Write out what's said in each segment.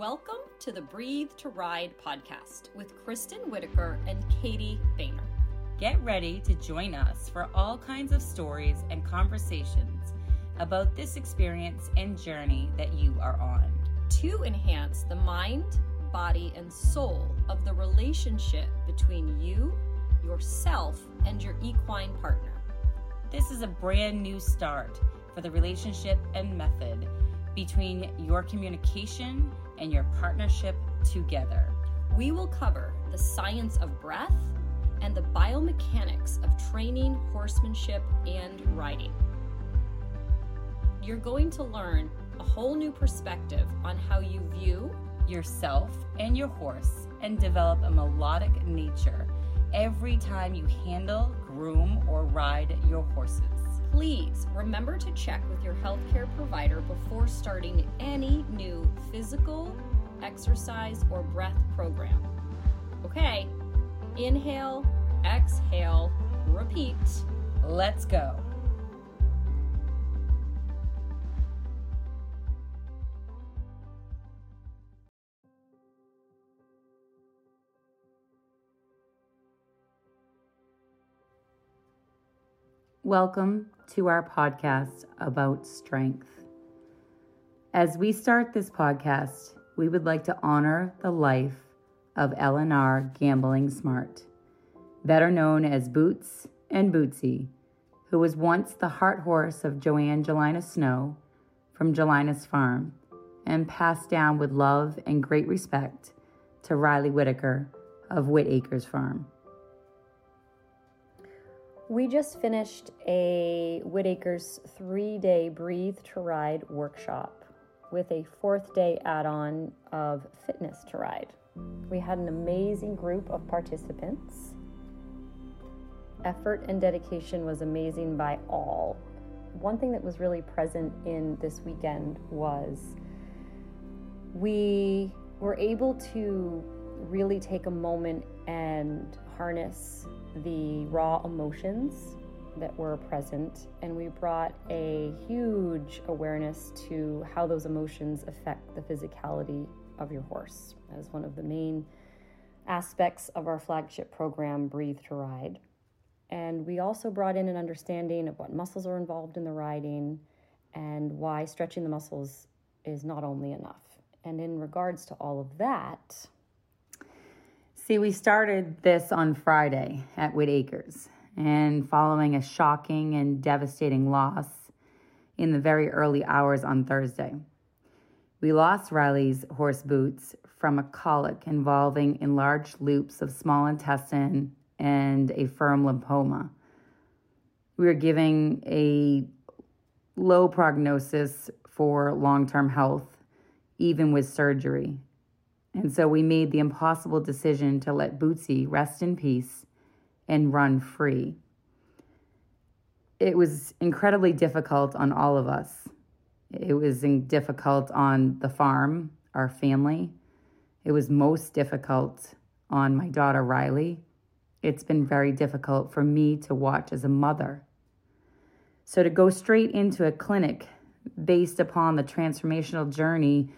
Welcome to the Breathe to Ride podcast with Kristen Whitaker and Katie Boehner. Get ready to join us for all kinds of stories and conversations about this experience and journey that you are on. To enhance the mind, body, and soul of the relationship between you, yourself, and your equine partner. This is a brand new start for the relationship and method between your communication and your partnership together. We will cover the science of breath and the biomechanics of training, horsemanship, and riding. You're going to learn a whole new perspective on how you view yourself and your horse and develop a melodic nature every time you handle, groom, or ride your horses. Please remember to check with your healthcare provider before starting any new physical, exercise, or breath program. Okay, inhale, exhale, repeat. Let's go. Welcome to our podcast about strength. As we start this podcast, we would like to honor the life of Eleanor Gambling Smart, better known as Boots and Bootsy, who was once the heart horse of Joanne Jelina Snow from Jelina's farm and passed down with love and great respect to Riley Whitaker of Whitacres Farm. We just finished a Whitaker's three day Breathe to Ride workshop with a fourth day add on of Fitness to Ride. We had an amazing group of participants. Effort and dedication was amazing by all. One thing that was really present in this weekend was we were able to really take a moment and harness the raw emotions that were present, and we brought a huge awareness to how those emotions affect the physicality of your horse. That is one of the main aspects of our flagship program, Breathe to Ride. And we also brought in an understanding of what muscles are involved in the riding and why stretching the muscles is not only enough. And in regards to all of that, See, we started this on Friday at Whitacres, and following a shocking and devastating loss in the very early hours on Thursday. We lost Riley's horse boots from a colic involving enlarged loops of small intestine and a firm lymphoma. We were giving a low prognosis for long term health, even with surgery. And so we made the impossible decision to let Bootsy rest in peace and run free. It was incredibly difficult on all of us. It was difficult on the farm, our family. It was most difficult on my daughter Riley. It's been very difficult for me to watch as a mother. So to go straight into a clinic based upon the transformational journey,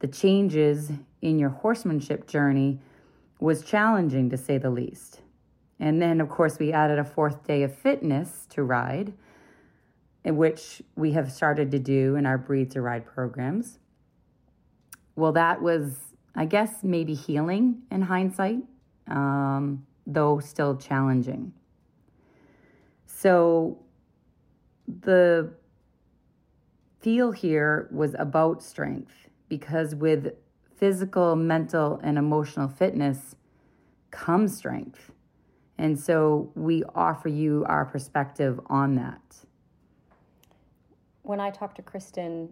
the changes in your horsemanship journey was challenging to say the least. And then, of course, we added a fourth day of fitness to ride, which we have started to do in our Breathe to Ride programs. Well, that was, I guess, maybe healing in hindsight, um, though still challenging. So, the feel here was about strength because with physical, mental, and emotional fitness comes strength. And so we offer you our perspective on that. When I talked to Kristen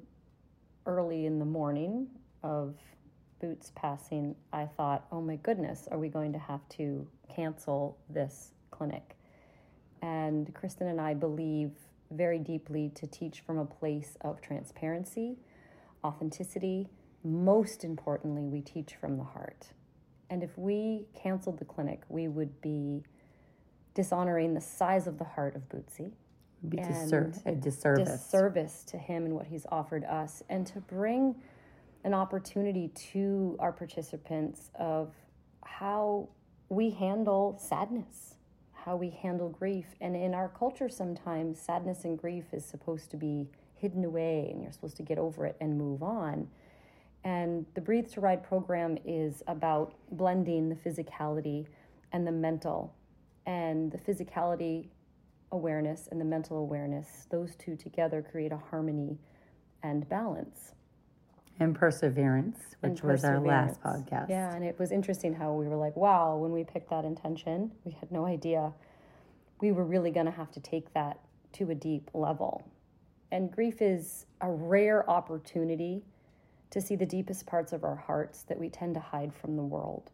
early in the morning of Boots passing, I thought, oh my goodness, are we going to have to cancel this clinic? And Kristen and I believe very deeply to teach from a place of transparency, authenticity, most importantly, we teach from the heart. And if we canceled the clinic, we would be dishonoring the size of the heart of Bootsy. Be disser- a disservice. Disservice to him and what he's offered us. And to bring an opportunity to our participants of how we handle sadness, how we handle grief. And in our culture, sometimes sadness and grief is supposed to be hidden away and you're supposed to get over it and move on. And the Breathe to Ride program is about blending the physicality and the mental. And the physicality awareness and the mental awareness, those two together create a harmony and balance. And perseverance, which and was our last podcast. Yeah, and it was interesting how we were like, wow, when we picked that intention, we had no idea we were really going to have to take that to a deep level. And grief is a rare opportunity to see the deepest parts of our hearts that we tend to hide from the world.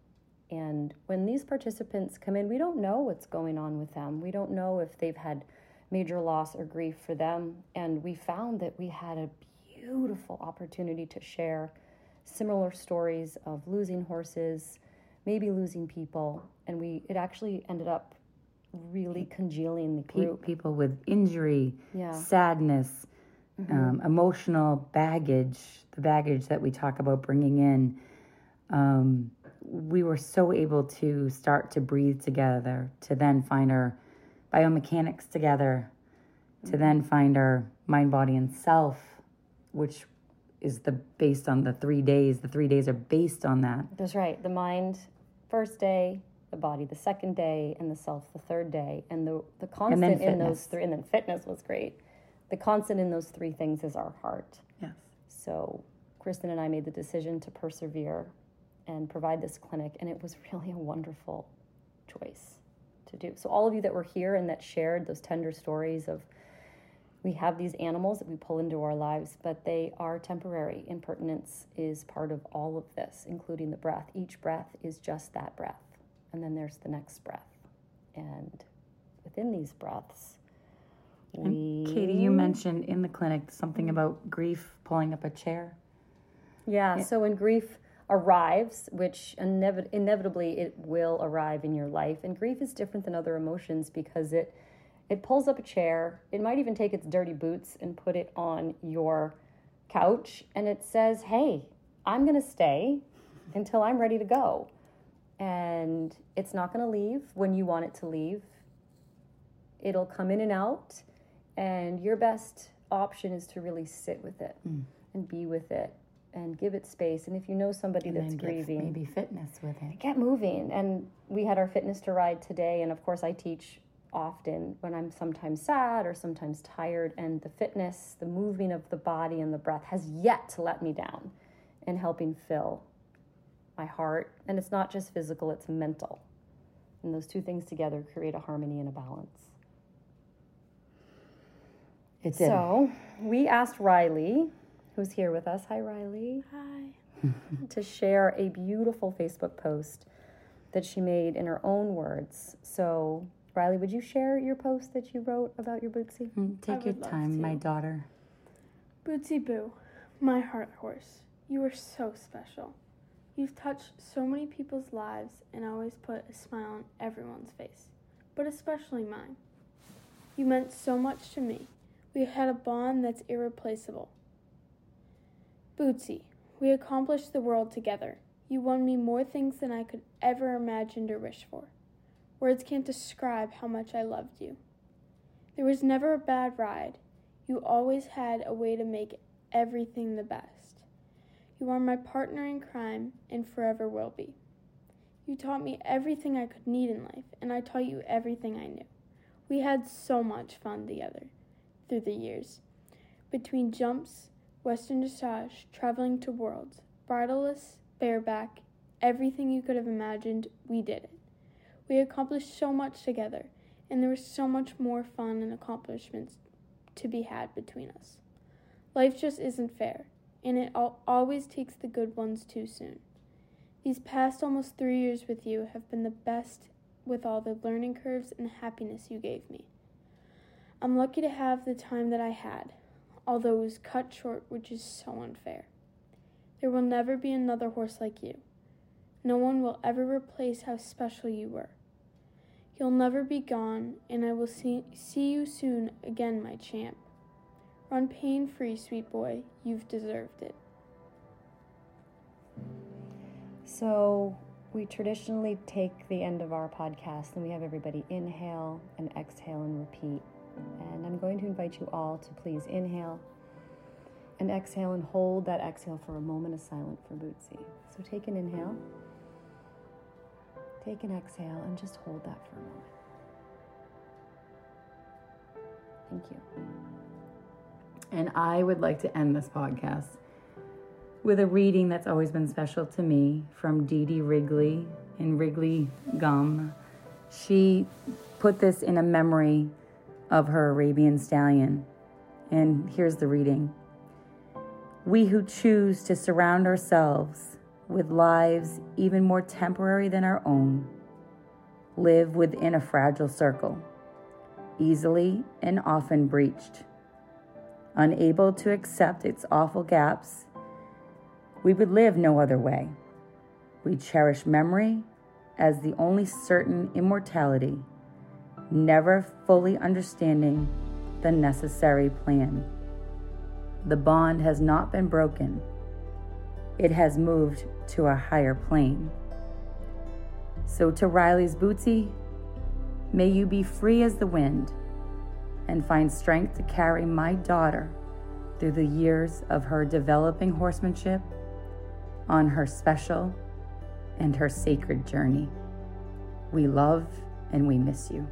And when these participants come in, we don't know what's going on with them. We don't know if they've had major loss or grief for them. And we found that we had a beautiful opportunity to share similar stories of losing horses, maybe losing people, and we it actually ended up really congealing the group. People with injury, yeah. sadness, mm-hmm. um, emotional baggage, the baggage that we talk about bringing in. Um, we were so able to start to breathe together, to then find our biomechanics together, to mm-hmm. then find our mind, body, and self which is the based on the three days. The three days are based on that. That's right. The mind, first day, the body, the second day, and the self, the third day, and the the constant in those three. And then fitness was great. The constant in those three things is our heart. Yes. So, Kristen and I made the decision to persevere and provide this clinic, and it was really a wonderful choice to do. So, all of you that were here and that shared those tender stories of we have these animals that we pull into our lives, but they are temporary. Impertinence is part of all of this, including the breath. Each breath is just that breath. And then there's the next breath. And within these breaths. And Katie, you mm-hmm. mentioned in the clinic something mm-hmm. about grief pulling up a chair. Yeah, yeah. so when grief arrives, which inevit- inevitably it will arrive in your life, and grief is different than other emotions because it it pulls up a chair. It might even take its dirty boots and put it on your couch. And it says, Hey, I'm going to stay until I'm ready to go. And it's not going to leave when you want it to leave. It'll come in and out. And your best option is to really sit with it mm. and be with it and give it space. And if you know somebody and that's grieving, maybe fitness with it. Get moving. And we had our fitness to ride today. And of course, I teach often when I'm sometimes sad or sometimes tired, and the fitness, the moving of the body and the breath has yet to let me down in helping fill my heart. And it's not just physical, it's mental. And those two things together create a harmony and a balance. It did. So we asked Riley, who's here with us. Hi, Riley. Hi. to share a beautiful Facebook post that she made in her own words. So Riley, would you share your post that you wrote about your Bootsy? Mm, take your time, my daughter. Bootsy Boo, my heart horse, you are so special. You've touched so many people's lives and always put a smile on everyone's face, but especially mine. You meant so much to me. We had a bond that's irreplaceable. Bootsy, we accomplished the world together. You won me more things than I could ever imagine or wish for. Words can't describe how much I loved you. There was never a bad ride. You always had a way to make everything the best. You are my partner in crime and forever will be. You taught me everything I could need in life, and I taught you everything I knew. We had so much fun together through the years. Between jumps, Western dressage, traveling to worlds, bridleless, bareback, everything you could have imagined, we did it. We accomplished so much together, and there was so much more fun and accomplishments to be had between us. Life just isn't fair, and it always takes the good ones too soon. These past almost three years with you have been the best with all the learning curves and happiness you gave me. I'm lucky to have the time that I had, although it was cut short, which is so unfair. There will never be another horse like you. No one will ever replace how special you were. You'll never be gone, and I will see, see you soon again, my champ. Run pain free, sweet boy. You've deserved it. So, we traditionally take the end of our podcast and we have everybody inhale and exhale and repeat. And I'm going to invite you all to please inhale and exhale and hold that exhale for a moment of silence for Bootsy. So take an inhale, take an exhale, and just hold that for a moment. Thank you. And I would like to end this podcast with a reading that's always been special to me from Dee Dee Wrigley in Wrigley Gum. She put this in a memory of her Arabian stallion. And here's the reading We who choose to surround ourselves with lives even more temporary than our own live within a fragile circle, easily and often breached. Unable to accept its awful gaps, we would live no other way. We cherish memory as the only certain immortality, never fully understanding the necessary plan. The bond has not been broken, it has moved to a higher plane. So, to Riley's Bootsy, may you be free as the wind and find strength to carry my daughter through the years of her developing horsemanship on her special and her sacred journey. We love and we miss you.